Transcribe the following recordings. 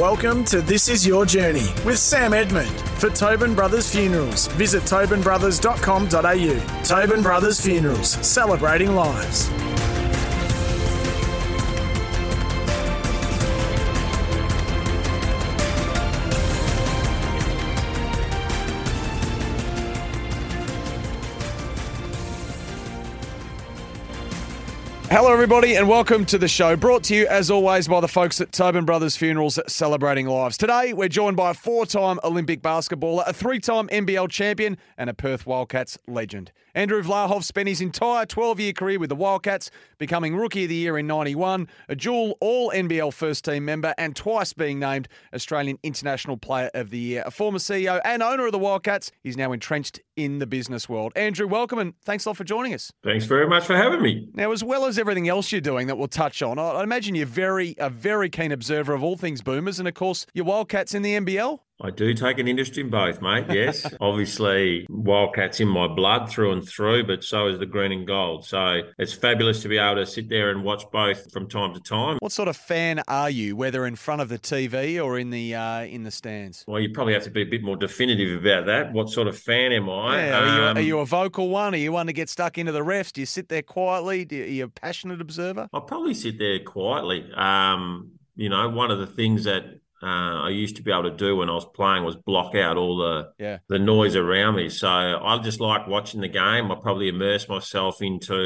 Welcome to This Is Your Journey with Sam Edmund. For Tobin Brothers Funerals, visit tobinbrothers.com.au. Tobin Brothers Funerals, celebrating lives. Hello, everybody, and welcome to the show. Brought to you, as always, by the folks at Tobin Brothers Funerals Celebrating Lives. Today, we're joined by a four time Olympic basketballer, a three time NBL champion, and a Perth Wildcats legend. Andrew Vlahov spent his entire 12 year career with the Wildcats, becoming Rookie of the Year in 91, a dual All NBL first team member, and twice being named Australian International Player of the Year. A former CEO and owner of the Wildcats, he's now entrenched in the business world. Andrew, welcome and thanks a lot for joining us. Thanks very much for having me. Now, as well as everything else you're doing that we'll touch on, I imagine you're very a very keen observer of all things Boomers, and of course, your Wildcats in the NBL. I do take an interest in both, mate. Yes. Obviously, Wildcats in my blood through and through, but so is the green and gold. So it's fabulous to be able to sit there and watch both from time to time. What sort of fan are you, whether in front of the TV or in the uh, in the stands? Well, you probably have to be a bit more definitive about that. What sort of fan am I? Yeah, are, you, um, are, you, a vocal one? Are you one to get stuck into the refs? Do you sit there quietly? Do you, are you a passionate observer? I'll probably sit there quietly. Um, you know, one of the things that uh, I used to be able to do when I was playing was block out all the yeah. the noise around me. So I just like watching the game. I probably immerse myself into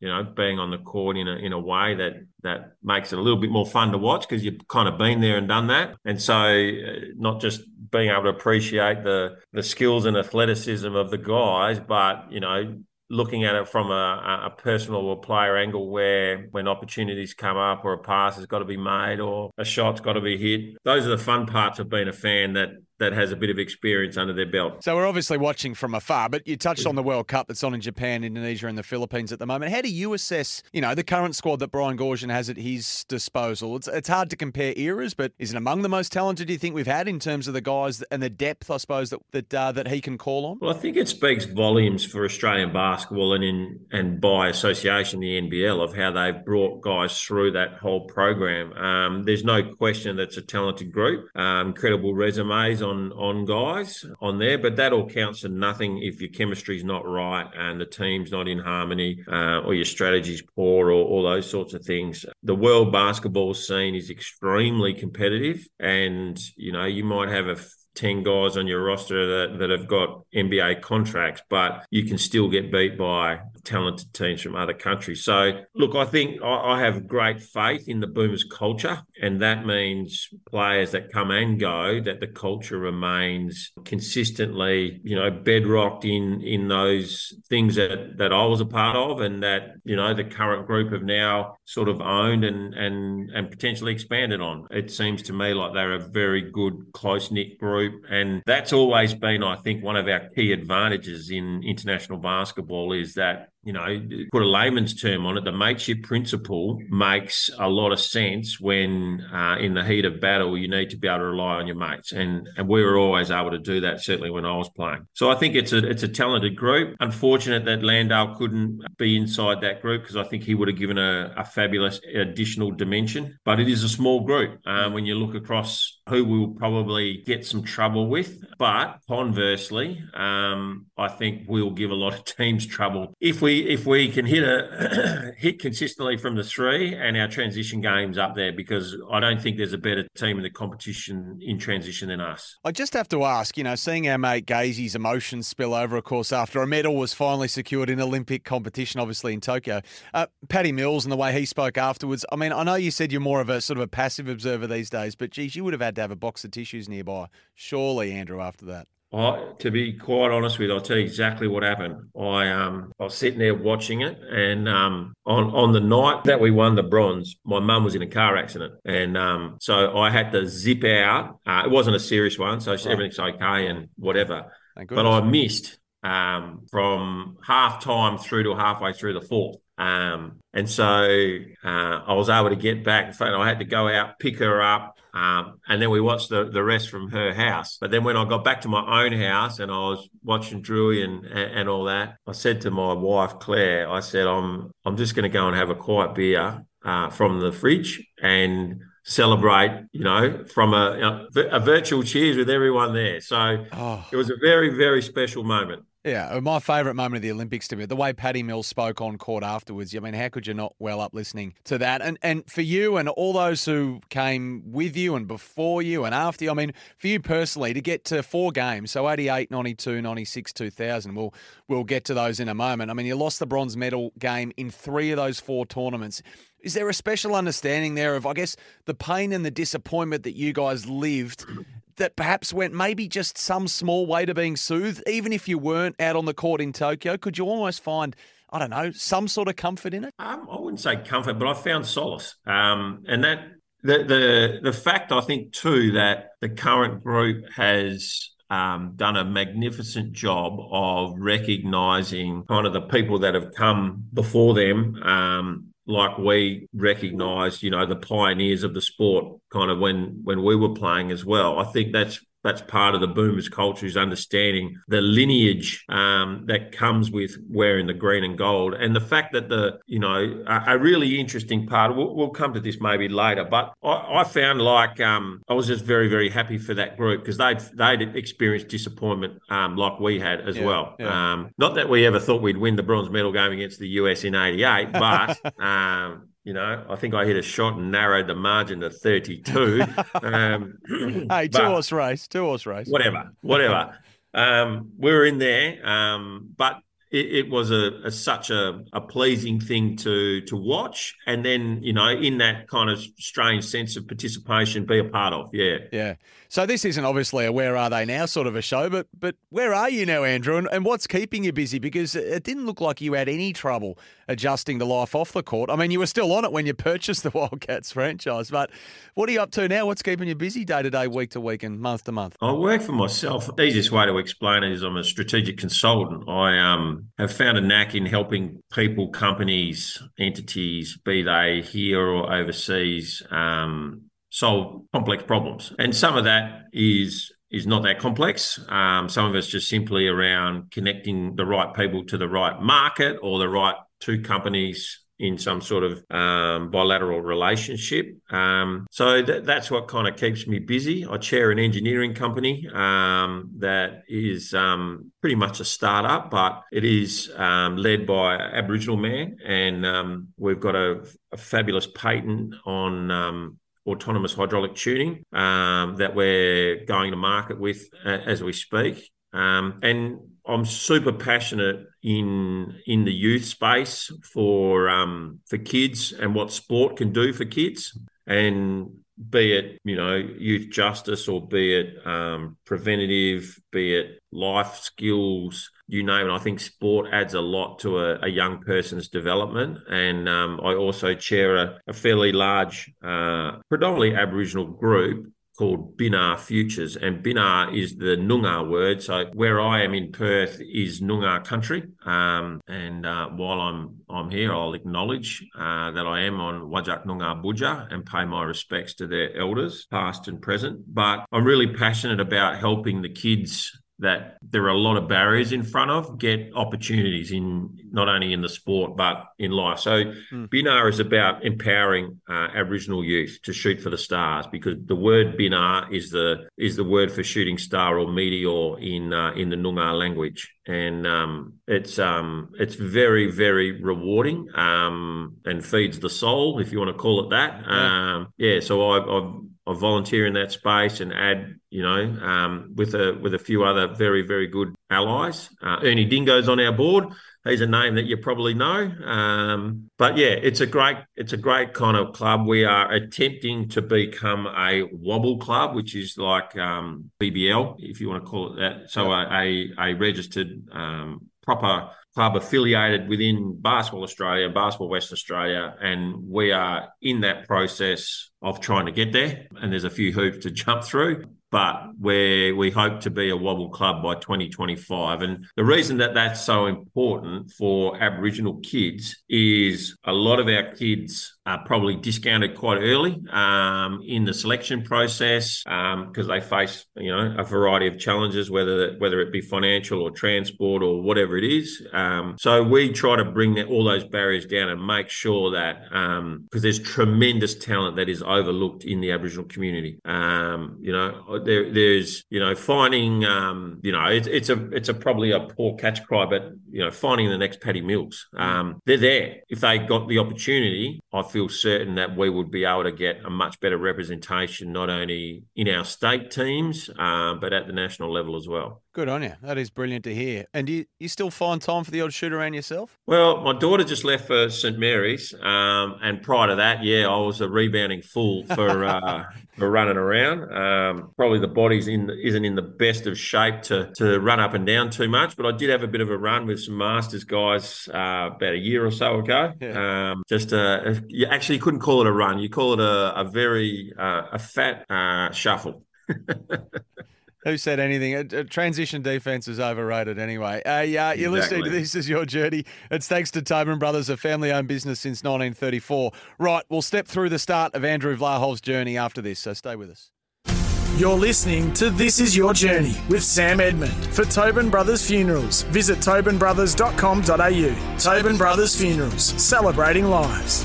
you know being on the court in a in a way that that makes it a little bit more fun to watch because you've kind of been there and done that. And so uh, not just being able to appreciate the the skills and athleticism of the guys, but you know looking at it from a, a personal or player angle where when opportunities come up or a pass has got to be made or a shot's got to be hit. Those are the fun parts of being a fan that that has a bit of experience under their belt. So we're obviously watching from afar, but you touched on the World Cup that's on in Japan, Indonesia, and the Philippines at the moment. How do you assess, you know, the current squad that Brian Goorjian has at his disposal? It's it's hard to compare eras, but is it among the most talented? You think we've had in terms of the guys and the depth, I suppose, that that uh, that he can call on? Well, I think it speaks volumes for Australian basketball and in and by association the NBL of how they've brought guys through that whole program. Um, there's no question that's a talented group, um, incredible resumes on on guys on there, but that all counts for nothing if your chemistry's not right and the team's not in harmony uh, or your strategy's poor or all those sorts of things. The world basketball scene is extremely competitive, and you know you might have a 10 guys on your roster that, that have got NBA contracts, but you can still get beat by talented teams from other countries. So, look, I think I, I have great faith in the Boomers culture, and that means players that come and go, that the culture remains consistently, you know, bedrocked in in those things that, that I was a part of and that, you know, the current group have now sort of owned and and and potentially expanded on. It seems to me like they're a very good, close knit group group. And that's always been, I think, one of our key advantages in international basketball is that you know, put a layman's term on it, the mateship principle makes a lot of sense when uh, in the heat of battle you need to be able to rely on your mates, and and we were always able to do that. Certainly when I was playing, so I think it's a it's a talented group. Unfortunate that Landale couldn't be inside that group because I think he would have given a, a, fabulous additional dimension. But it is a small group um, when you look across who we'll probably get some trouble with. But conversely, um, I think we'll give a lot of teams trouble if we if we can hit a hit consistently from the three and our transition games up there because I don't think there's a better team in the competition in transition than us. I just have to ask, you know, seeing our mate Gazy's emotions spill over, of course, after a medal was finally secured in Olympic competition, obviously in Tokyo. Uh, Paddy Mills and the way he spoke afterwards. I mean, I know you said you're more of a sort of a passive observer these days, but geez, you would have had to have a box of tissues nearby, surely, Andrew, after that. I, to be quite honest with you, I'll tell you exactly what happened. I um I was sitting there watching it, and um on on the night that we won the bronze, my mum was in a car accident, and um so I had to zip out. Uh, it wasn't a serious one, so oh. everything's okay and whatever. But I missed um from half time through to halfway through the fourth. Um, and so uh, I was able to get back. In fact, I had to go out, pick her up, um, and then we watched the, the rest from her house. But then when I got back to my own house and I was watching Drewy and, and, and all that, I said to my wife Claire, I said, I'm I'm just going to go and have a quiet beer uh, from the fridge and celebrate, you know, from a, a, a virtual cheers with everyone there. So oh. it was a very, very special moment. Yeah, uh, my favourite moment of the Olympics to me, the way Paddy Mills spoke on court afterwards. I mean, how could you not well up listening to that? And and for you and all those who came with you and before you and after you, I mean, for you personally to get to four games, so 88, 92, 96, 2000, we'll, we'll get to those in a moment. I mean, you lost the bronze medal game in three of those four tournaments. Is there a special understanding there of, I guess, the pain and the disappointment that you guys lived that perhaps went maybe just some small way to being soothed, even if you weren't out on the court in Tokyo? Could you almost find, I don't know, some sort of comfort in it? Um, I wouldn't say comfort, but I found solace. Um, and that the the the fact I think too that the current group has um, done a magnificent job of recognizing kind of the people that have come before them um, like we recognised, you know, the pioneers of the sport kind of when when we were playing as well. I think that's that's part of the boomers culture is understanding the lineage um, that comes with wearing the green and gold and the fact that the you know a, a really interesting part we'll, we'll, come to this maybe later but i, I found like um, i was just very very happy for that group because they'd they'd experienced disappointment um, like we had as yeah, well yeah. Um, not that we ever thought we'd win the bronze medal game against the us in 88 but um, you know, I think I hit a shot and narrowed the margin to 32. um, hey, two horse race, two horse race. Whatever, whatever. um, we were in there, um, but it, it was a, a, such a, a pleasing thing to to watch, and then you know, in that kind of strange sense of participation, be a part of. Yeah, yeah. So this isn't obviously a where are they now sort of a show, but but where are you now, Andrew? And, and what's keeping you busy? Because it didn't look like you had any trouble adjusting to life off the court. I mean, you were still on it when you purchased the Wildcats franchise, but what are you up to now? What's keeping you busy day to day, week to week, and month to month? I work for myself. The easiest way to explain it is I'm a strategic consultant. I um, have found a knack in helping people, companies, entities, be they here or overseas, um, solve complex problems. And some of that is is not that complex. Um, some of it's just simply around connecting the right people to the right market or the right two companies in some sort of um, bilateral relationship. Um, so th- that's what kind of keeps me busy. I chair an engineering company um, that is um, pretty much a startup, but it is um, led by Aboriginal man, and um, we've got a, a, fabulous patent on autonomous hydraulic tuning um, that we're going to market with uh, as we speak. Um, and I'm super passionate in in the youth space for um, for kids and what sport can do for kids. And be it you know youth justice or be it um, preventative, be it life skills, you name it. I think sport adds a lot to a, a young person's development, and um, I also chair a, a fairly large, uh, predominantly Aboriginal group called Binar Futures, and Binar is the Noongar word. So where I am in Perth is Noongar country, um, and uh, while I'm I'm here, I'll acknowledge uh, that I am on Whadjuk Noongar Boodja and pay my respects to their elders, past and present. But I'm really passionate about helping the kids that there are a lot of barriers in front of get opportunities in not only in the sport but in life. So mm. Binar is about empowering uh, Aboriginal youth to shoot for the stars because the word Binar is the is the word for shooting star or meteor in uh, in the Noongar language, and um, it's um, it's very very rewarding um, and feeds the soul if you want to call it that. Yeah, um, yeah so I, I've I volunteer in that space and add, you know, um, with a with a few other very very good allies. Uh, Ernie Dingo's on our board. He's a name that you probably know. Um, but yeah, it's a great it's a great kind of club. We are attempting to become a WABL club, which is like um, BBL, if you want to call it that. So a, a, a registered um, proper club affiliated within Basketball Australia, Basketball Western Australia, and we are in that process of trying to get there. And there's a few hoops to jump through, but where we hope to be a WABL club by 2025. And the reason that that's so important for Aboriginal kids is a lot of our kids uh, probably discounted quite early um, in the selection process because um, they face you know a variety of challenges, whether whether it be financial or transport or whatever it is. Um, so we try to bring all those barriers down and make sure that because um, there's tremendous talent that is overlooked in the Aboriginal community. Um, you know, there, there's you know finding you know it, it's a it's a probably a poor catch cry, but you know finding the next Paddy Mills. they're there if they got the opportunity. I feel certain that we would be able to get a much better representation, not only in our state teams, uh, but at the national level as well. Good on you. That is brilliant to hear. And do you, you still find time for the odd shoot around yourself? Well, my daughter just left for St Mary's, um, and prior to that, yeah, I was a rebounding fool for uh, for running around. Um, probably the body's in isn't in the best of shape to to run up and down too much, but I did have a bit of a run with some Masters guys uh, about a year or so ago. Yeah. Um, just uh, you actually couldn't call it a run; you call it a, a very uh, a fat uh, shuffle. Who said anything? A, a transition defense is overrated anyway. Uh, yeah, you're exactly. listening to This Is Your Journey. It's thanks to Tobin Brothers, a family owned business since 1934. Right, we'll step through the start of Andrew Vlahov's journey after this, so stay with us. You're listening to This Is Your Journey with Sam Edmund. For Tobin Brothers Funerals, visit tobinbrothers.com.au. Tobin Brothers Funerals, celebrating lives.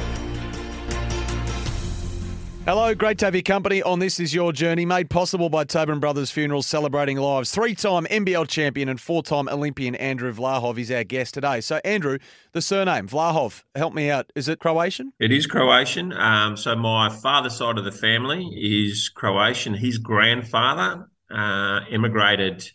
Hello, great to have your company on This Is Your Journey, made possible by Tobin Brothers Funerals Celebrating Lives. Three time NBL champion and four time Olympian Andrew Vlahov is our guest today. So, Andrew, the surname, Vlahov, help me out. Is it Croatian? It is Croatian. Um, so, my father's side of the family is Croatian. His grandfather uh, immigrated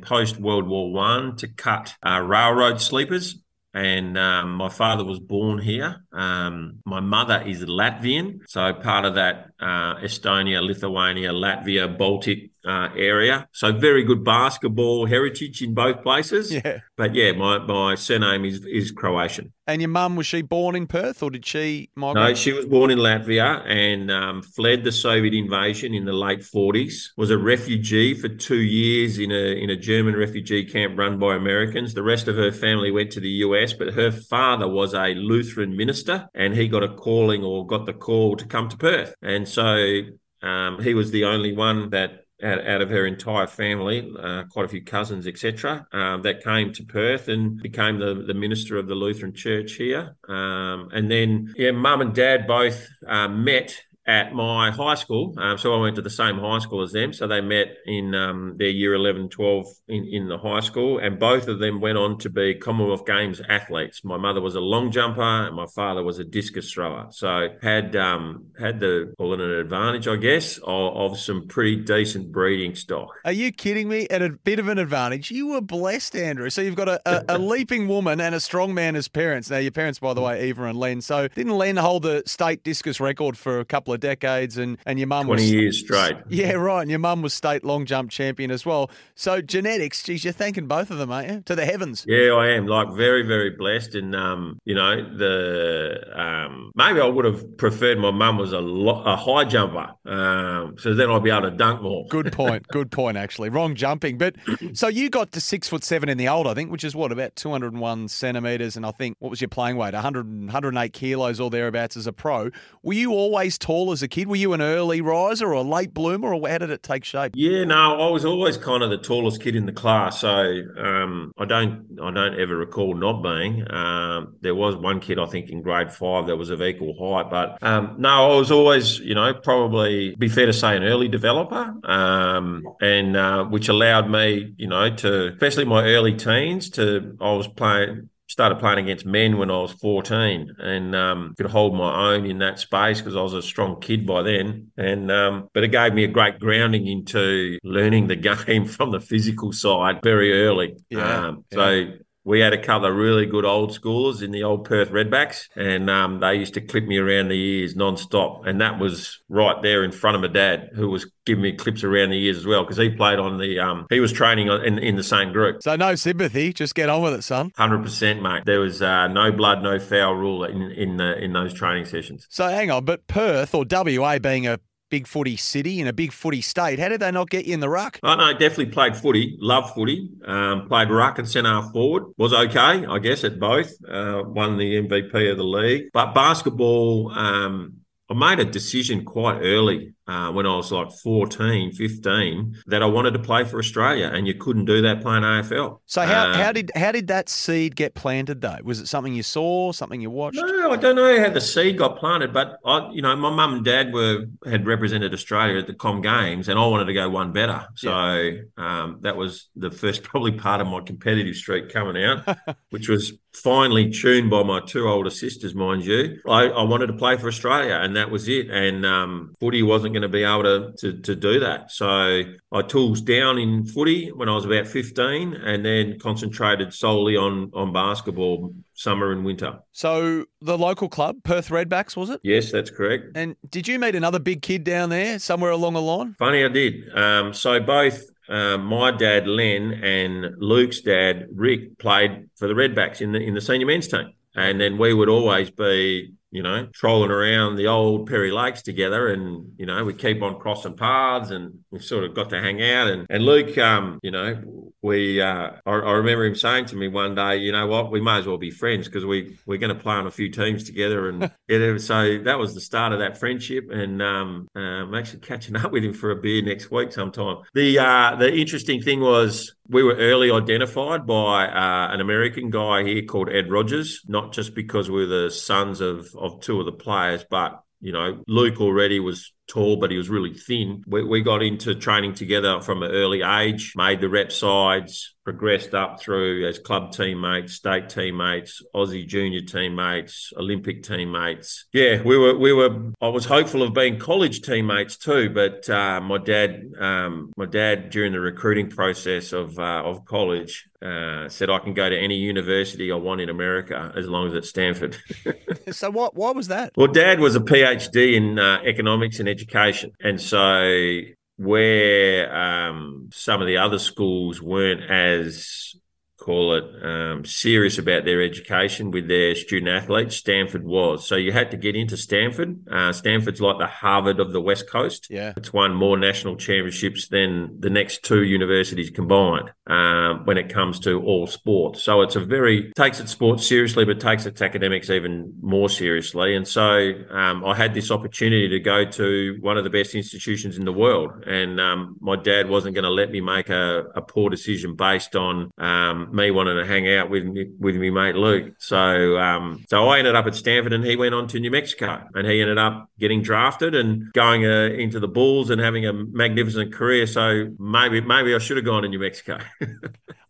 post World War One to cut uh, railroad sleepers and um, my father was born here. Um, my mother is Latvian, so part of that uh, Estonia, Lithuania, Latvia, Baltic uh, area. So very good basketball heritage in both places. Yeah. But yeah, my, my surname is is Croatian. And your mum was she born in Perth or did she migrate? No, she was born in Latvia and um, fled the Soviet invasion in the late forties. Was a refugee for two years in a in a German refugee camp run by Americans. The rest of her family went to the US, but her father was a Lutheran minister and he got a calling or got the call to come to Perth. And so um, he was the only one that out, out of her entire family, uh, quite a few cousins, etc., um, that came to Perth and became the, the minister of the Lutheran Church here. Um, and then, yeah, mum and dad both uh, met at my high school. Um, so I went to the same high school as them. So they met in um, their year 11, 12 in, in the high school. And both of them went on to be Commonwealth Games athletes. My mother was a long jumper and my father was a discus thrower. So had um, had the, call it an advantage, I guess, of, of some pretty decent breeding stock. Are you kidding me? At a bit of an advantage. You were blessed, Andrew. So you've got a, a, a leaping woman and a strong man as parents. Now, your parents, by the way, Eva and Len. So didn't Len hold the state discus record for a couple of decades, and and your mum twenty was, years straight. Yeah, right. And your mum was state long jump champion as well. So genetics, geez, you're thanking both of them, aren't you? To the heavens. Yeah, I am. Like very, very blessed, and um, you know, the um, maybe I would have preferred my mum was a, lo- a high jumper, um, so then I'd be able to dunk more. Good point. Good point. Actually, wrong jumping, but so you got to six foot seven in the old, I think, which is what about two hundred and one centimeters, and I think what was your playing weight, 100, 108 kilos or thereabouts as a pro. Were you always tall as a kid? Were you an early riser or a late bloomer, or how did it take shape? Yeah, no, I was always kind of the tallest kid in the class, so um, I don't, I don't ever recall not being. Um, there was one kid I think in grade five that was of equal height, but um, no, I was always, you know, probably be fair to say an early developer, um, and uh, which allowed me, you know, to especially my early teens to I was playing started playing against men when I was 14 and um, could hold my own in that space because I was a strong kid by then. And um, but it gave me a great grounding into learning the game from the physical side very early. Yeah, um, so we had a couple of really good old schoolers in the old Perth Redbacks, and um, they used to clip me around the ears non-stop. And that was right there in front of my dad, who was giving me clips around the ears as well, because he played on the, um, he was training in, in the same group. So no sympathy, just get on with it, son. 100%, mate. There was uh, no blood, no foul rule in, in, the, in those training sessions. So hang on, but Perth or WA being a big footy city and a big footy state. How did they not get you in the ruck? Oh, no, definitely played footy, loved footy, um, played ruck and centre half forward. Was okay, I guess, at both. Uh, won the MVP of the league. But basketball, um, I made a decision quite early uh, when I was like 14, 15, that I wanted to play for Australia, and you couldn't do that playing AFL. So how, how um, did how did that seed get planted though? Was it something you saw, something you watched? No, I don't know how the seed got planted, but I, you know, my mum and dad were had represented Australia at the Com Games, and I wanted to go one better. So yeah. um, that was the first probably part of my competitive streak coming out, which was finely tuned by my two older sisters, mind you. I, I wanted to play for Australia, and that was it. And um, footy wasn't going to be able to, to, to do that. So I tools down in footy when I was about 15 and then concentrated solely on, on basketball summer and winter. So the local club, Perth Redbacks, was it? Yes, that's correct. And did you meet another big kid down there somewhere along the line? Funny, I did. Um, so both uh, my dad Len and Luke's dad Rick played for the Redbacks in the in the senior men's team, and then we would always be you know, trolling around the old Perry Lakes together, and you know, we keep on crossing paths, and we've sort of got to hang out. And and Luke, um, you know, we, uh, I, I, remember him saying to me one day, you know what, we may as well be friends because we we're going to play on a few teams together, and it, so that was the start of that friendship. And um, uh, I'm actually catching up with him for a beer next week sometime. The uh, the interesting thing was we were early identified by uh, an American guy here called Ed Rogers, not just because we we're the sons of of two of the players, but you know, Luke already was tall, but he was really thin. We, we, got into training together from an early age, made the rep sides, progressed up through as club teammates, state teammates, Aussie junior teammates, Olympic teammates. Yeah, we were we were. I was hopeful of being college teammates too, but uh, my dad, um, my dad during the recruiting process of uh, of college. Uh, said I can go to any university I want in America as long as it's Stanford. so what? Why was that? Well, Dad was a PhD in uh, economics and education, and so where um, some of the other schools weren't as call it um, serious about their education with their student athletes. Stanford was. So you had to get into Stanford. Uh, Stanford's like the Harvard of the West Coast. Yeah. It's won more national championships than the next two universities combined um, when it comes to all sports. So it's a very, takes its sports seriously, but takes its academics even more seriously. And so um, I had this opportunity to go to one of the best institutions in the world. And um, my dad wasn't going to let me make a, a poor decision based on um, me wanting to hang out with me, with me mate Luke. So um, so I ended up at Stanford, and he went on to New Mexico, and he ended up getting drafted and going uh, into the Bulls and having a magnificent career. So maybe maybe I should have gone to New Mexico.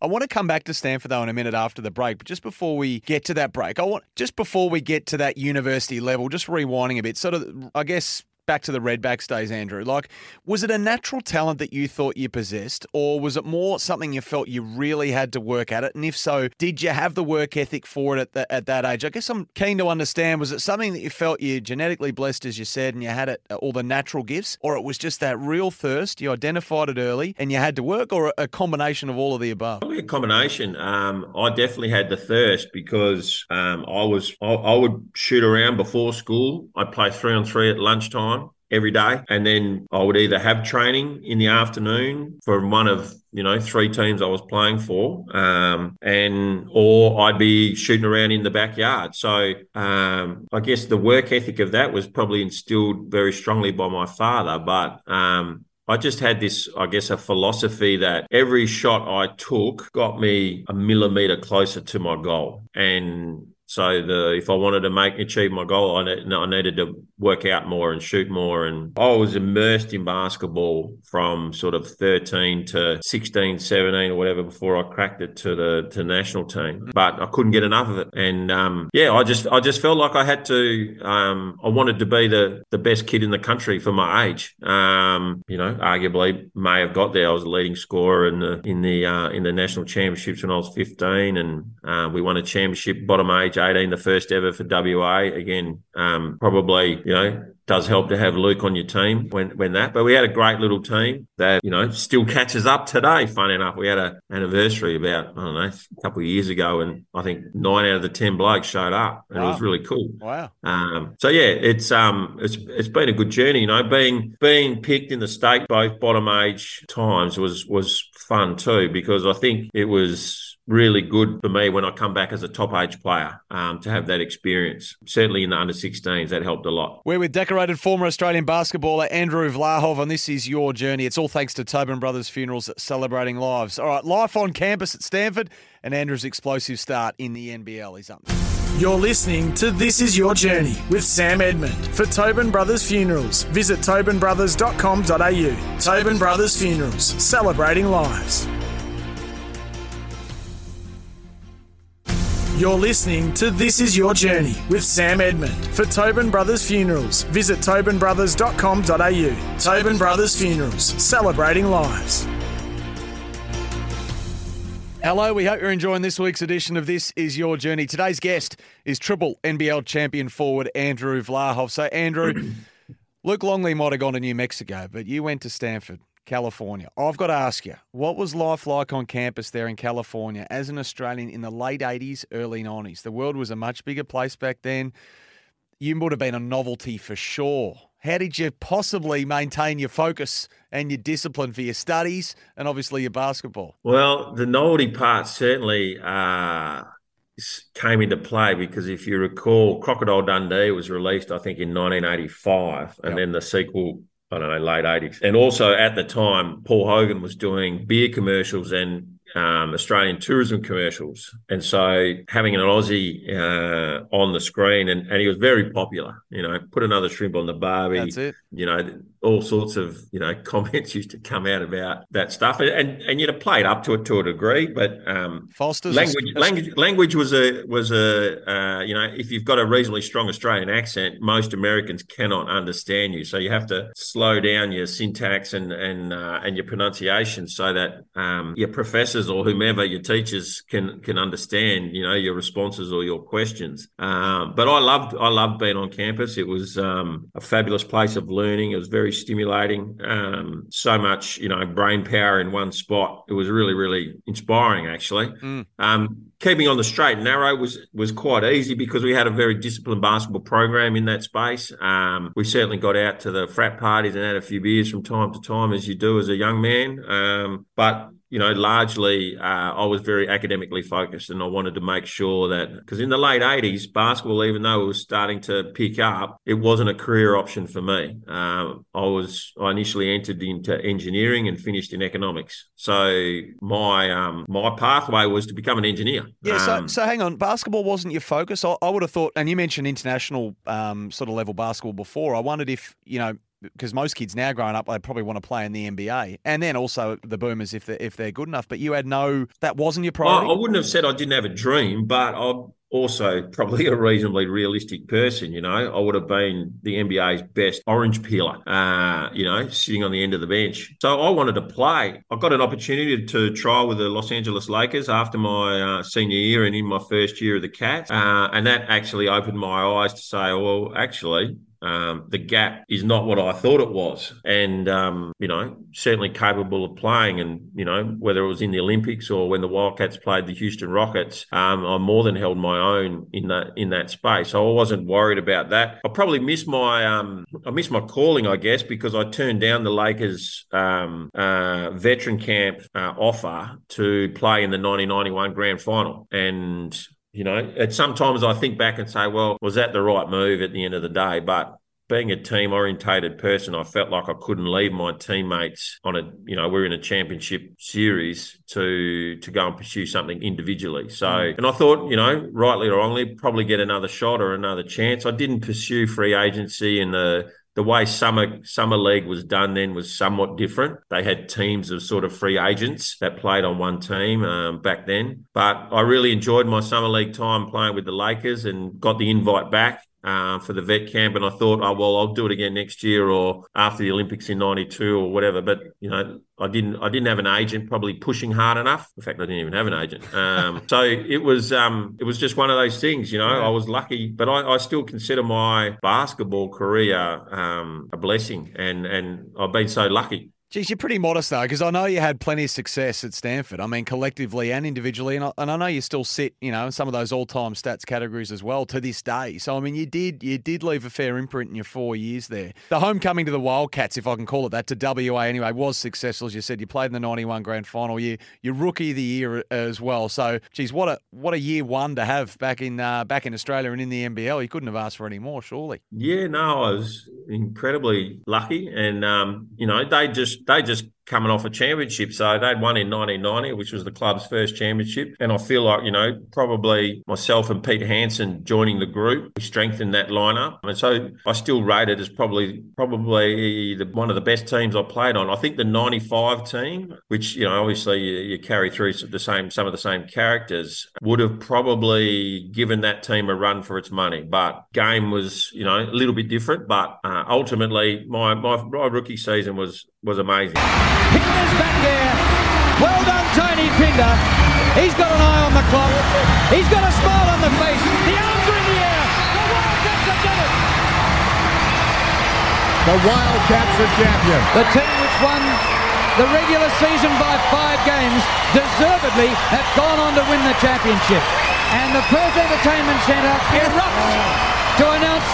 I want to come back to Stanford though in a minute after the break, but just before we get to that break, I want just before we get to that university level, just rewinding a bit, sort of I guess back to the Redbacks days, Andrew. Like, was it a natural talent that you thought you possessed, or was it more something you felt you really had to work at it? And if so, did you have the work ethic for it at, the, at that age? I guess I'm keen to understand. Was it something that you felt you genetically blessed, as you said, and you had it all the natural gifts, or it was just that real thirst? You identified it early, and you had to work, or a combination of all of the above? Probably a combination. Um, I definitely had the thirst because um, I was I, I would shoot around before school. I'd play three on three at lunchtime every day. And then I would either have training in the afternoon for one of you know three teams I was playing for, um, and or I'd be shooting around in the backyard. So um, I guess the work ethic of that was probably instilled very strongly by my father, but. Um, I just had this, I guess, a philosophy that every shot I took got me a millimeter closer to my goal. And So the if I wanted to make achieve my goal, I, ne- I needed to work out more and shoot more. And I was immersed in basketball from sort of 13 to 16, 17 or whatever before I cracked it to the to national team. But I couldn't get enough of it. And um, yeah, I just I just felt like I had to. Um, I wanted to be the the best kid in the country for my age. Um, you know, arguably may have got there. I was a leading scorer in the in the uh, in the national championships when I was 15, and uh, we won a championship bottom age 18, the first ever for WA. Again, um, probably you know does help to have Luke on your team when, when that. But we had a great little team that, you know, still catches up today. Funny enough, we had an anniversary about, I don't know, a couple of years ago, and I think nine out of the 10 blokes showed up. And wow. it was really cool. Wow. Um, so, yeah, it's um, it's it's been a good journey, you know, being being picked in the state both bottom age times was was fun too, because I think it was really good for me when I come back as a top age player um, to have that experience. Certainly in the under 16s, that helped a lot. We're with decorated former Australian basketballer Andrew Vlahov, and this is your journey. It's all thanks to Tobin Brothers Funerals celebrating lives. All right, life on campus at Stanford and Andrew's explosive start in the NBL. He's up. You're listening to This Is Your Journey with Sam Edmund. For Tobin Brothers Funerals, visit tobinbrothers.com.au. Tobin Brothers Funerals, celebrating lives. You're listening to This Is Your Journey with Sam Edmund. For Tobin Brothers Funerals, visit tobinbrothers.com.au. Tobin Brothers Funerals, celebrating lives. Hello, we hope you're enjoying this week's edition of This Is Your Journey. Today's guest is triple NBL champion forward Andrew Vlahov. So, Andrew, Luke Longley might have gone to New Mexico, but you went to Stanford. California. I've got to ask you, what was life like on campus there in California as an Australian in the late 80s, early 90s? The world was a much bigger place back then. You would have been a novelty for sure. How did you possibly maintain your focus and your discipline for your studies and obviously your basketball? Well, the novelty part certainly uh, came into play because if you recall, Crocodile Dundee was released, I think, in 1985, and yep. then the sequel I don't know, late 80s. And also at the time, Paul Hogan was doing beer commercials and um, Australian tourism commercials. And so having an Aussie uh, on the screen, and, and he was very popular, you know, put another shrimp on the barbie. That's it. You know, all sorts of, you know, comments used to come out about that stuff. And and you'd have played up to it to a degree, but um, Foster's language, a, language, language was a, was a uh, you know, if you've got a reasonably strong Australian accent, most Americans cannot understand you. So you have to slow down your syntax and, and, uh, and your pronunciation so that um, your professors or whomever your teachers can can understand, you know, your responses or your questions. Um, but I loved I loved being on campus. It was um, a fabulous place of learning. It was very stimulating. Um, so much, you know, brain power in one spot. It was really really inspiring, actually. Mm. keeping on the straight and narrow was was quite easy because we had a very disciplined basketball program in that space. Um, we certainly got out to the frat parties and had a few beers from time to time, as you do as a young man. Um, but you know, largely uh, I was very academically focused and I wanted to make sure that, because in the late 80s, basketball, even though it was starting to pick up, it wasn't a career option for me. Um, I was, I initially entered into engineering and finished in economics. So my um, my pathway was to become an engineer. Yeah, so, um, so hang on, basketball wasn't your focus. I, I would have thought, and you mentioned international um, sort of level basketball before. I wondered if, you know, because most kids now growing up, they probably want to play in the NBA, and then also the Boomers if they're if they're good enough. But you had no, that wasn't your priority. I, I wouldn't have said I didn't have a dream, but I'm also probably a reasonably realistic person. You know, I would have been the NBA's best orange peeler. Uh, you know, sitting on the end of the bench. So I wanted to play. I got an opportunity to try with the Los Angeles Lakers after my uh, senior year and in my first year of the Cats, uh, and that actually opened my eyes to say, well, actually um, the gap is not what I thought it was. And, um, you know, certainly capable of playing. And, you know, whether it was in the Olympics or when the Wildcats played the Houston Rockets, um, I more than held my own in that in that space. So I wasn't worried about that. I probably missed my um, I missed my calling, I guess, because I turned down the Lakers um, uh, veteran camp uh, offer to play in the 1991 grand final. And you know, at sometimes I think back and say, well, was that the right move at the end of the day? But being a team orientated person, I felt like I couldn't leave my teammates on a, you know, we're in a championship series to to go and pursue something individually. So, mm. and I thought, you know, rightly or wrongly, probably get another shot or another chance. I didn't pursue free agency in the the way summer summer league was done then was somewhat different. They had teams of sort of free agents that played on one team um, back then. But I really enjoyed my summer league time playing with the Lakers and got the invite back uh, for the vet camp, and I thought, oh well, I'll do it again next year or after the Olympics in '92 or whatever. But you know, I didn't, I didn't have an agent probably pushing hard enough. In fact, I didn't even have an agent. Um, so it was, um, it was just one of those things. You know, yeah. I was lucky, but I, I, still consider my basketball career um, a blessing, and and I've been so lucky. Geez, you're pretty modest though, because I know you had plenty of success at Stanford. I mean, collectively and individually, and I, and I know you still sit, you know, in some of those all-time stats categories as well to this day. So I mean, you did you did leave a fair imprint in your four years there. The homecoming to the Wildcats, if I can call it that, to WA anyway, was successful as you said. You played in the '91 Grand Final. You you rookie of the year as well. So, geez, what a what a year one to have back in uh, back in Australia and in the NBL. You couldn't have asked for any more, surely. Yeah, no, I was incredibly lucky, and um, you know, they just they just coming off a championship. So they'd won in 1990, which was the club's first championship. And I feel like, you know, probably myself and Pete Hansen joining the group, we strengthened that lineup. And so I still rate it as probably probably the, one of the best teams I played on. I think the 95 team, which, you know, obviously you, you carry through the same some of the same characters, would have probably given that team a run for its money. But game was, you know, a little bit different. But uh, ultimately, my, my, my rookie season was was amazing. Pinder's back there. Well done, Tony Pinder. He's got an eye on the clock. He's got a smile on the face. The arms are in the air. The Wildcats have done it. The Wildcats are champions. The team which won the regular season by five games deservedly have gone on to win the championship. And the Perth Entertainment Centre erupts to announce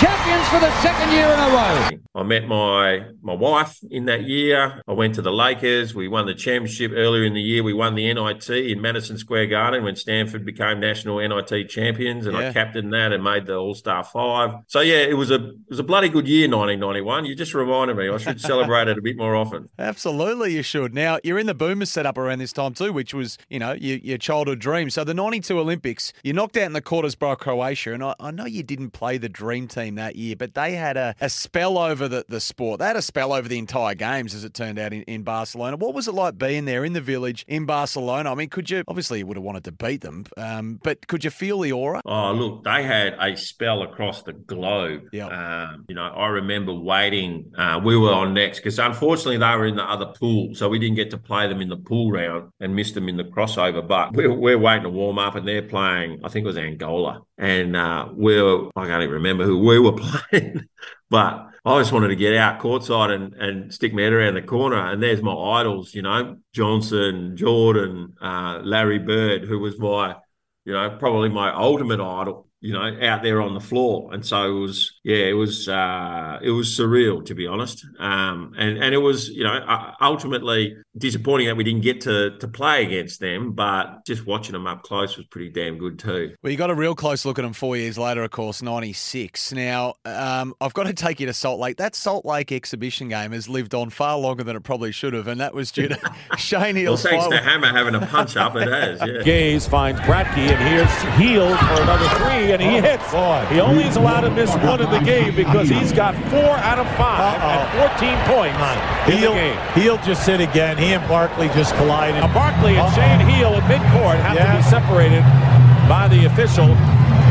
champions for the second year in a row. I met my my wife in that year. I went to the Lakers. We won the championship earlier in the year. We won the NIT in Madison Square Garden when Stanford became national NIT champions, and yeah. I captained that and made the All Star Five. So yeah, it was a it was a bloody good year, 1991. You just reminded me I should celebrate it a bit more often. Absolutely, you should. Now you're in the Boomers setup around this time too, which was you know your, your childhood dream. So the '92 Olympics, you knocked out in the quarters by Croatia, and I, I know you didn't play the dream team that year, but they had a, a spell over the, the sport. They had a spell over the entire games, as it turned out in, in Barcelona. What was it like being there in the village in Barcelona? I mean, could you obviously you would have wanted to beat them, um, but could you feel the aura? Oh, look, they had a spell across the globe. Yeah, um, you know, I remember waiting. Uh, we were on next because unfortunately they were in the other pool, so we didn't get to play them in the pool round and missed them in the crossover. But we're, we're waiting to warm up, and they're playing. I think it was Angola, and uh, we were. I can't even remember who we were playing, but I just wanted to get out courtside and, and stick my head around the corner. And there's my idols, you know, Johnson, Jordan, uh, Larry Bird, who was my, you know, probably my ultimate idol you know, out there on the floor. And so it was, yeah, it was, uh, it was surreal to be honest. Um, and and it was, you know, ultimately disappointing that we didn't get to to play against them, but just watching them up close was pretty damn good too. Well, you got a real close look at them four years later, of course, '96. Now, um, I've got to take you to Salt Lake. That Salt Lake exhibition game has lived on far longer than it probably should have, and that was due to Shane Heal's. well, thanks to Hammer having a punch up, it has. Yeah. Gaze finds Bradtke, and here's Heal for another three and he hits. He only is allowed to miss one in the game because he's got four out of 5 Uh-oh. 14 points in Heal, the game. He'll just hit again. He and Barkley just collided. Now Barkley and Shane Heal in midcourt have yeah. to be separated by the official.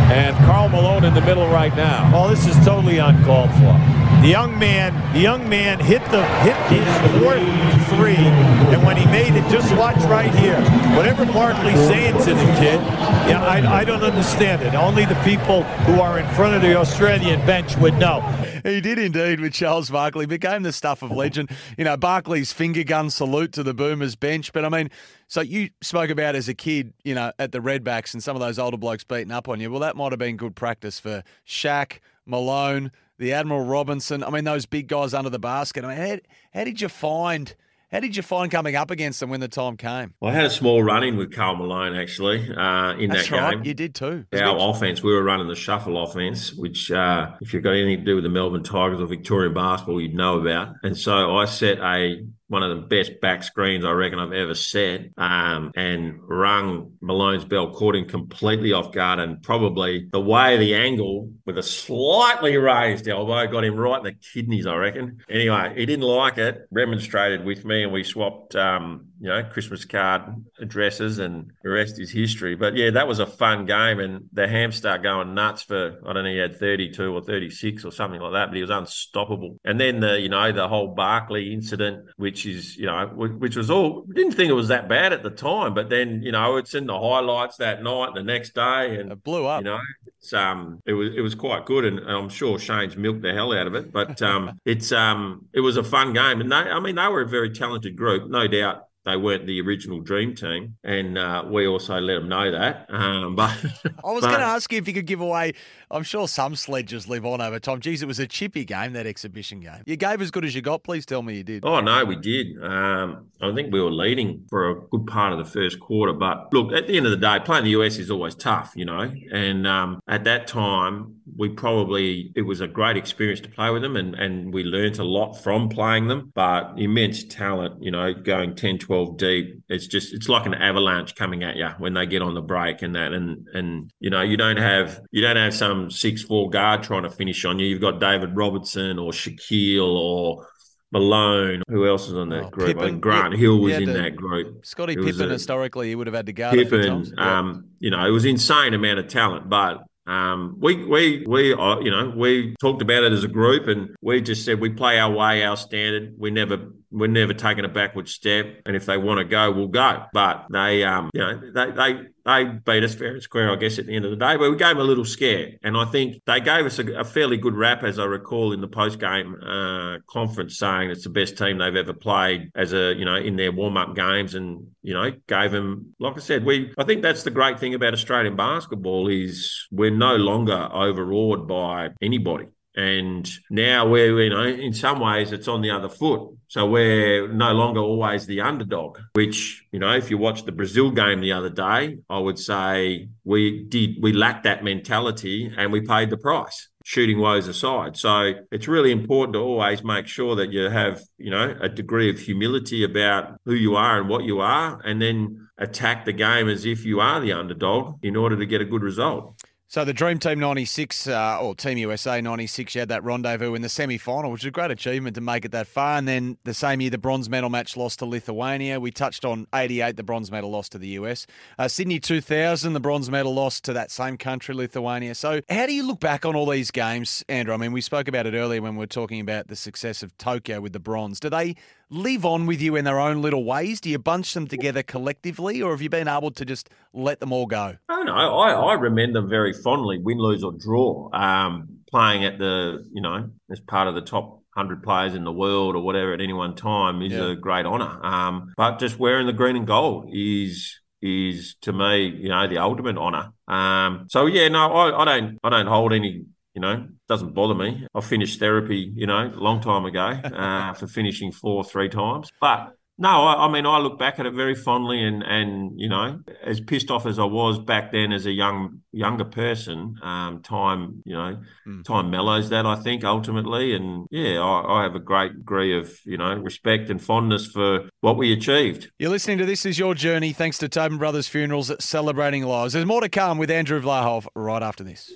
And Karl Malone in the middle right now. Well, this is totally uncalled for. The young man, the young man hit the hit his fourth three, and when he made it, just watch right here. Whatever Barkley's saying to the kid, yeah, I, I don't understand it. Only the people who are in front of the Australian bench would know. He did indeed with Charles Barkley. Became the stuff of legend. You know, Barkley's finger gun salute to the Boomers bench. But I mean, so you spoke about as a kid, you know, at the Redbacks and some of those older blokes beating up on you. Well, that might have been good practice for Shaq, Malone, the Admiral Robinson. I mean, those big guys under the basket. I mean, how, how did you find How did you find coming up against them when the time came? Well, I had a small run in with Karl Malone actually uh, in That's that right. game. You did too. Our offense, we were running the shuffle offense, which, uh, if you've got anything to do with the Melbourne Tigers or Victorian basketball, you'd know about. And so I set a one of the best back screens I reckon I've ever set, um, and rung Malone's bell, caught him completely off guard, and probably the way the angle with a slightly raised elbow got him right in the kidneys, I reckon. Anyway, he didn't like it, remonstrated with me, and we swapped, um, you know, Christmas card addresses, and the rest is history. But yeah, that was a fun game, and the ham start going nuts for I don't know, he had 32 or 36 or something like that, but he was unstoppable. And then the, you know, the whole Barkley incident, which is, you know, which was all didn't think it was that bad at the time, but then, you know, it's in the highlights that night, the next day, and It blew up. you know, it's um, it was it was quite good, and I'm sure Shane's milked the hell out of it. But um, it's um, it was a fun game, and they, I mean, they were a very talented group, no doubt. They weren't the original dream team, and uh, we also let them know that. Um, but I was but- going to ask you if you could give away. I'm sure some sledges live on over time. Geez, it was a chippy game, that exhibition game. You gave as good as you got. Please tell me you did. Oh no, we did. Um, I think we were leading for a good part of the first quarter. But look, at the end of the day, playing the US is always tough, you know. And um, at that time, we probably it was a great experience to play with them, and and we learnt a lot from playing them. But immense talent, you know, going 10, 12 deep. It's just it's like an avalanche coming at you when they get on the break and that. And and you know, you don't have you don't have some six four guard trying to finish on you. You've got David Robinson or Shaquille or Malone. Who else is on that Oh, group? I Pippen. think Grant Yeah, Hill was in the- that group. Scottie Pippen, a- historically, he would have had to guard Pippen, times. Yeah. um, you know, it was insane amount of talent, but. Um, we we we uh, you know we talked about it as a group, and we just said we play our way, our standard. We never we're never taking a backward step, and if they want to go, we'll go. But they um you know they they they beat us fair and square, I guess, at the end of the day. But we gave them a little scare, and I think they gave us a, a fairly good rap, as I recall in the post game uh, conference, saying it's the best team they've ever played as a you know in their warm up games, and you know gave them like I said, we I think that's the great thing about Australian basketball is we're no longer overawed by anybody. And now we're, you know, in some ways it's on the other foot. So we're no longer always the underdog, which, you know, if you watch the Brazil game the other day, I would say we did, we lacked that mentality and we paid the price. Shooting woes aside. So it's really important to always make sure that you have, you know, a degree of humility about who you are and what you are, and then attack the game as if you are the underdog in order to get a good result. So the Dream Team 96, uh, or Team USA 96, you had that rendezvous in the semi-final, which is a great achievement to make it that far. And then the same year, the bronze medal match lost to Lithuania. We touched on 88, the bronze medal lost to the US. Uh, Sydney 2000, the bronze medal lost to that same country, Lithuania. So how do you look back on all these games, Andrew? I mean, we spoke about it earlier when we were talking about the success of Tokyo with the bronze. Do they live on with you in their own little ways? Do you bunch them together collectively, or have you been able to just let them all go? Don't know. I, I remember them very fondly, win, lose, or draw. Um, playing at the, you know, as part of the top 100 players in the world or whatever at any one time is Yeah. a great honour. Um, but just wearing the green and gold is is to me, you know, the ultimate honour. Um, so yeah, no, I, I don't I don't hold any. You know, doesn't bother me. I finished therapy, you know, a long time ago uh, for finishing four three times. But no, I, I mean, I look back at it very fondly, and and you know, as pissed off as I was back then as a young younger person, um, time you know, time mellows that I think ultimately, and yeah, I, I have a great degree of you know respect and fondness for what we achieved. You're listening to This Is Your Journey, thanks to Tobin Brothers Funerals celebrating lives. There's more to come with Andrew Vlahov right after this.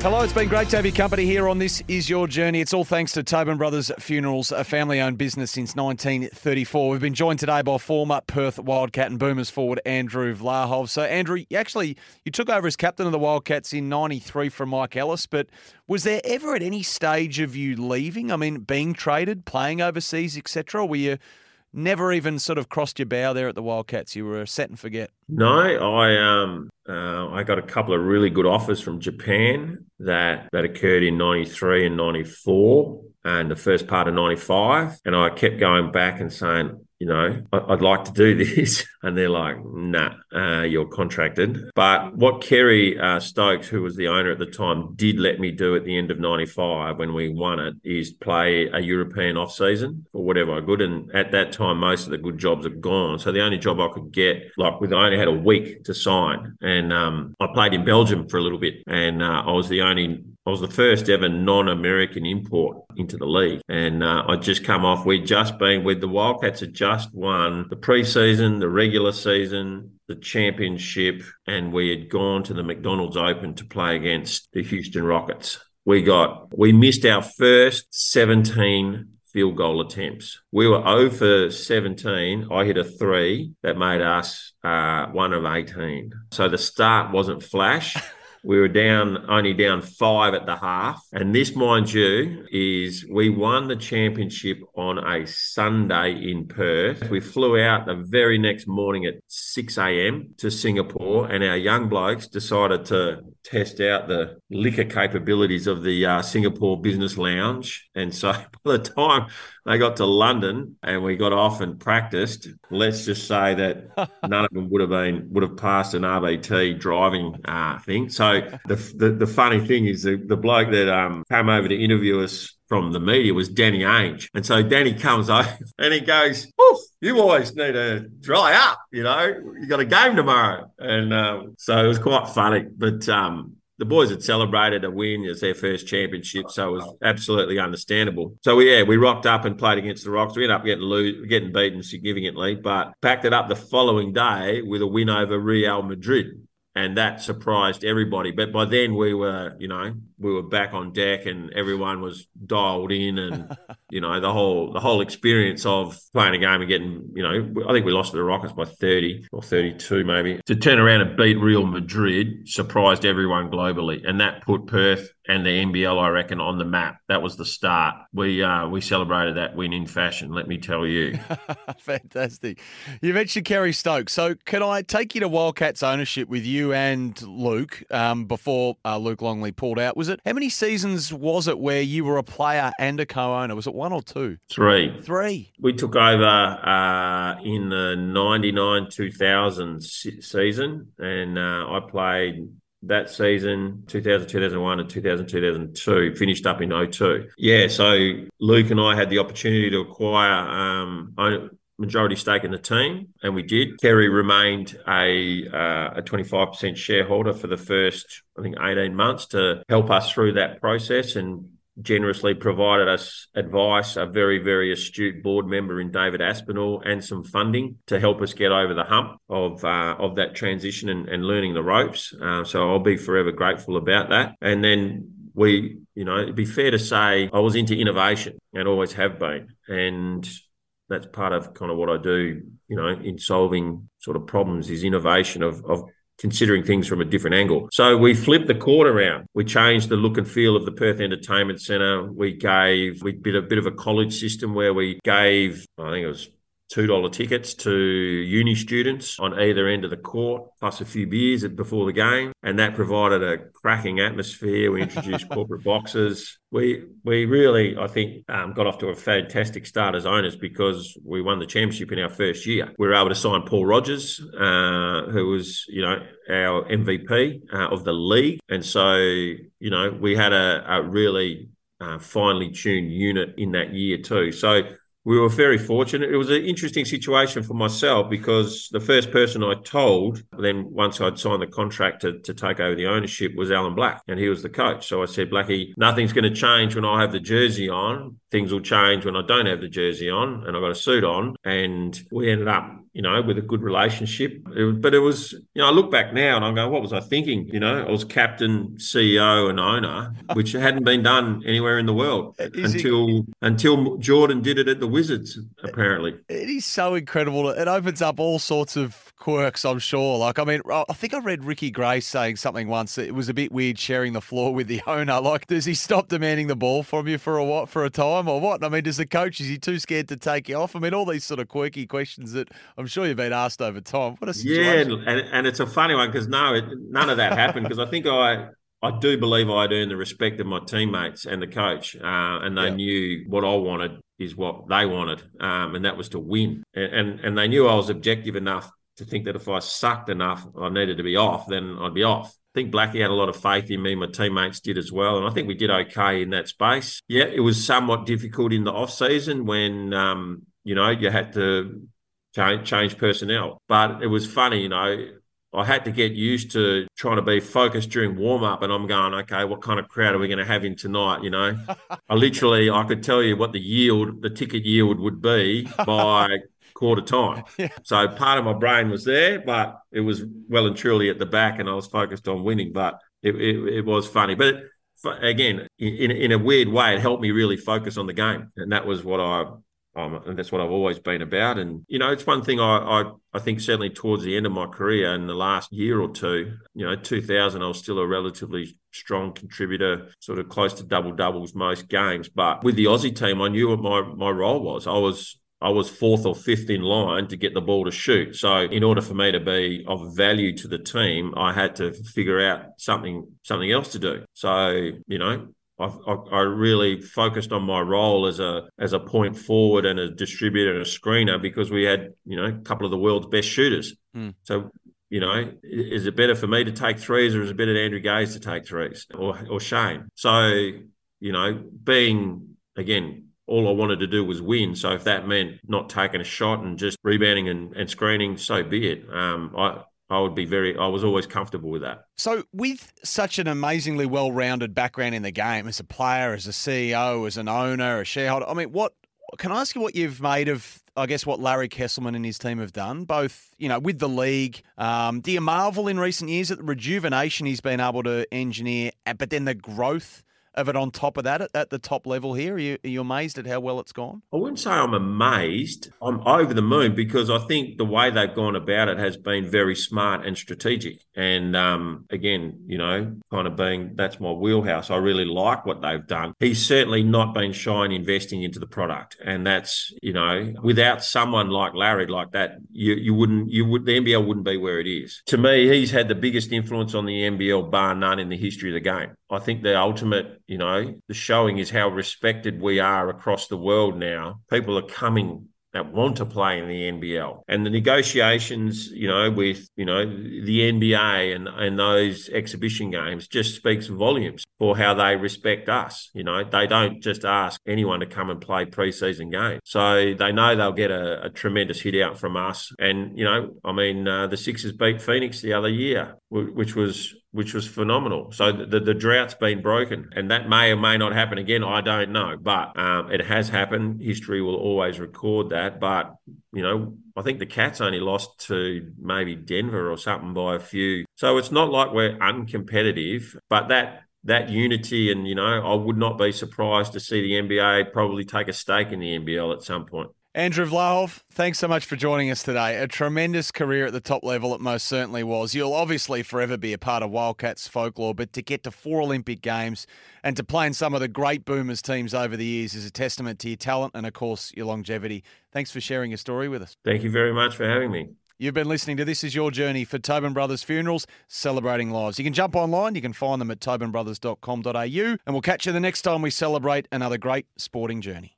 Hello, it's been great to have your company here on This Is Your Journey. It's all thanks to Tobin Brothers Funerals, a family owned business since 1934. We've been joined today by former Perth Wildcat and Boomers forward Andrew Vlahov. So, Andrew, you actually you took over as captain of the Wildcats in 93 from Mike Ellis, but was there ever at any stage of you leaving? I mean, being traded, playing overseas, etc.? Were you never even sort of crossed your bow there at the Wildcats. You were set and forget. No, I um uh, I got a couple of really good offers from Japan that that occurred in '93 and '94 and the first part of 95 and i kept going back and saying you know, I'd like to do this. And they're like, nah, uh, you're contracted. But what Kerry uh, Stokes, who was the owner at the time, did let me do at the end of 95 when we won it is play a European off season for whatever I could. And at that time, most of the good jobs had gone. So the only job I could get, like with, I only had a week to sign. And um, I played in Belgium for a little bit. And uh, I was the only I was the first ever non-American import into the league, and uh, I'd just come off. We'd just been with the Wildcats had just won the preseason, the regular season, the championship, and we had gone to the McDonald's Open to play against the Houston Rockets. We got we missed our first 17 field goal attempts. We were 0 for 17. I hit a three that made us uh, one of 18. So the start wasn't flash. We were down only down five at the half. And this, mind you, is we won the championship on a Sunday in Perth. We flew out the very next morning at 6 a.m. to Singapore, and our young blokes decided to test out the liquor capabilities of the uh, Singapore Business Lounge. And so by the time they got to London and we got off and practiced, let's just say that none of them would have been would have passed an RBT driving uh, thing. So the, the, funny thing is the, the bloke that um, came over to interview us from the media was Danny Ainge. And so Danny comes over and he goes, Oof, you always need to dry up, you know, you got a game tomorrow. And um, so it was quite funny. But um, the boys had celebrated a win as their first championship, so it was absolutely understandable. So yeah, we rocked up and played against the Rocks. We ended up getting lose, getting beaten significantly, but packed it up the following day with a win over Real Madrid and that surprised everybody. But by then we were, you know, we were back on deck and everyone was dialed in, and you know the whole the whole experience of playing a game and getting, you know, I think we lost to the Rockets by thirty or thirty two maybe. To turn around and beat Real Madrid surprised everyone globally, and that put Perth and the NBL, I reckon, on the map. That was the start. We uh, we celebrated that win in fashion. Let me tell you. Fantastic. You mentioned Kerry Stokes. So can I take you to Wildcats ownership with you and Luke um, before uh, Luke Longley pulled out? Was it how many seasons was it where you were a player and a co-owner? Was it one or two? Three. Three. We took over uh, in the '99 2000 season, and uh, I played that season 2000 2001 and 2000 2002 finished up in 02 yeah so luke and i had the opportunity to acquire um, majority stake in the team and we did kerry remained a uh, a 25% shareholder for the first i think 18 months to help us through that process and generously provided us advice, a very, very astute board member in David Aspinall, and some funding to help us get over the hump of uh, of that transition and, and learning the ropes. Uh, so I'll be forever grateful about that. And then we, you know, it'd be fair to say I was into innovation and always have been. And that's part of kind of what I do, you know, in solving sort of problems is innovation of, of considering things from a different angle. So we flipped the court around. We changed the look and feel of the Perth Entertainment Centre. We gave, we did a bit of a college system where we gave, I think it was $2 tickets to uni students on either end of the court, plus a few beers before the game. And that provided a cracking atmosphere. We introduced corporate boxes. We we really, I think, um, got off to a fantastic start as owners because we won the championship in our first year. We were able to sign Paul Rogers, uh, who was, you know, our MVP uh, of the league. And so, you know, we had a, a really uh, finely tuned unit in that year too. So we were very fortunate. It was an interesting situation for myself because the first person I told, then once I'd signed the contract to, to take over the ownership, was Alan Black, and he was the coach. So I said, Blackie, nothing's going to change when I have the jersey on. Things will change when I don't have the jersey on and I've got a suit on. And we ended up you know, with a good relationship. It, but it was, you know, I look back now and I'm going, what was I thinking? You know, I was captain, CEO, and owner, which hadn't been done anywhere in the world uh, is until until Jordan did it at the Wizards. Apparently, it is so incredible. It opens up all sorts of quirks, I'm sure. Like, I mean, I think I read Ricky Grace saying something once that it was a bit weird sharing the floor with the owner. Like, does he stop demanding the ball from you for a what for a time or what? I mean, does the coach is he too scared to take you off? I mean, all these sort of quirky questions that I'm sure you've been asked over time. What a situation. Yeah, and, and it's a funny one because no, it, none of that happened because I think I I do believe I'd earned the respect of my teammates and the coach, uh, and they yeah. knew what I wanted is what they wanted, um, and that was to win. And, and, and they knew I was objective enough to think that if I sucked enough, I needed to be off, then I'd be off. I think Blackie had a lot of faith in me. My teammates did as well, and I think we did okay in that space. Yeah, it was somewhat difficult in the off season when um, you know you had to change, change personnel, but it was funny, you know. I had to get used to trying to be focused during warm up, and I'm going, okay, what kind of crowd are we going to have in tonight? You know, I literally I could tell you what the yield, the ticket yield would be by quarter time. Yeah. So part of my brain was there, but it was well and truly at the back, and I was focused on winning. But it, it, it was funny, but. again, in, in a weird way, it helped me really focus on the game, and that was what I um, and that's what I've always been about. And you know, it's one thing I, I, I think certainly towards the end of my career in the last year or two, you know, 2000, I was still a relatively strong contributor, sort of close to double doubles most games. But with the Aussie team, I knew what my my role was. I was I was fourth or fifth in line to get the ball to shoot. So in order for me to be of value to the team, I had to figure out something something else to do. So you know, I, I, really focused on my role as a as a point forward and a distributor and a screener because we had you know a couple of the world's best shooters. Mm. So you know, is it better for me to take threes or is it better for Andrew Gaze to take threes or or Shane? So you know, being again. All I wanted to do was win. So if that meant not taking a shot and just rebounding and, and screening, so be it. Um, I, I would be very, I was always comfortable with that. So, with such an amazingly well rounded background in the game as a player, as a CEO, as an owner, a shareholder, I mean, what can I ask you what you've made of, I guess, what Larry Kestelman and his team have done, both, you know, with the league? Um, do you marvel in recent years at the rejuvenation he's been able to engineer, but then the growth of it on top of that at, at the top level here? Are you, are you amazed at how well it's gone? I wouldn't say I'm amazed. I'm over the moon because I think the way they've gone about it has been very smart and strategic. And um, again, you know, kind of being that's my wheelhouse. I really like what they've done. He's certainly not been shy in investing into the product, and that's you know, without someone like Larry like that, you you wouldn't you would the NBL wouldn't be where it is. To me, he's had the biggest influence on the NBL bar none in the history of the game. I think the ultimate, you know, the showing is how respected we are across the world now. People are coming that want to play in the NBL. And the negotiations, you know, with, you know, the NBA and, and those exhibition games just speaks volumes for how they respect us. You know, they don't just ask anyone to come and play preseason games. So they know they'll get a, a tremendous hit out from us. And, you know, I mean, uh, the Sixers beat Phoenix the other year, which was which was phenomenal. So the, the drought's been broken, and that may or may not happen again. I don't know, but um, it has happened. History will always record that. But you know, I think the Cats only lost to maybe Denver or something by a few. So it's not like we're uncompetitive, but that that unity and you know, I would not be surprised to see the NBA probably take a stake in the NBL at some point. Andrew Vlahov, thanks so much for joining us today. A tremendous career at the top level, it most certainly was. You'll obviously forever be a part of Wildcats folklore, but to get to four Olympic Games and to play in some of the great Boomers teams over the years is a testament to your talent and, of course, your longevity. Thanks for sharing your story with us. Thank you very much for having me. You've been listening to This Is Your Journey for Tobin Brothers Funerals, celebrating lives. You can jump online, you can find them at tobinbrothers.com.au, and we'll catch you the next time we celebrate another great sporting journey.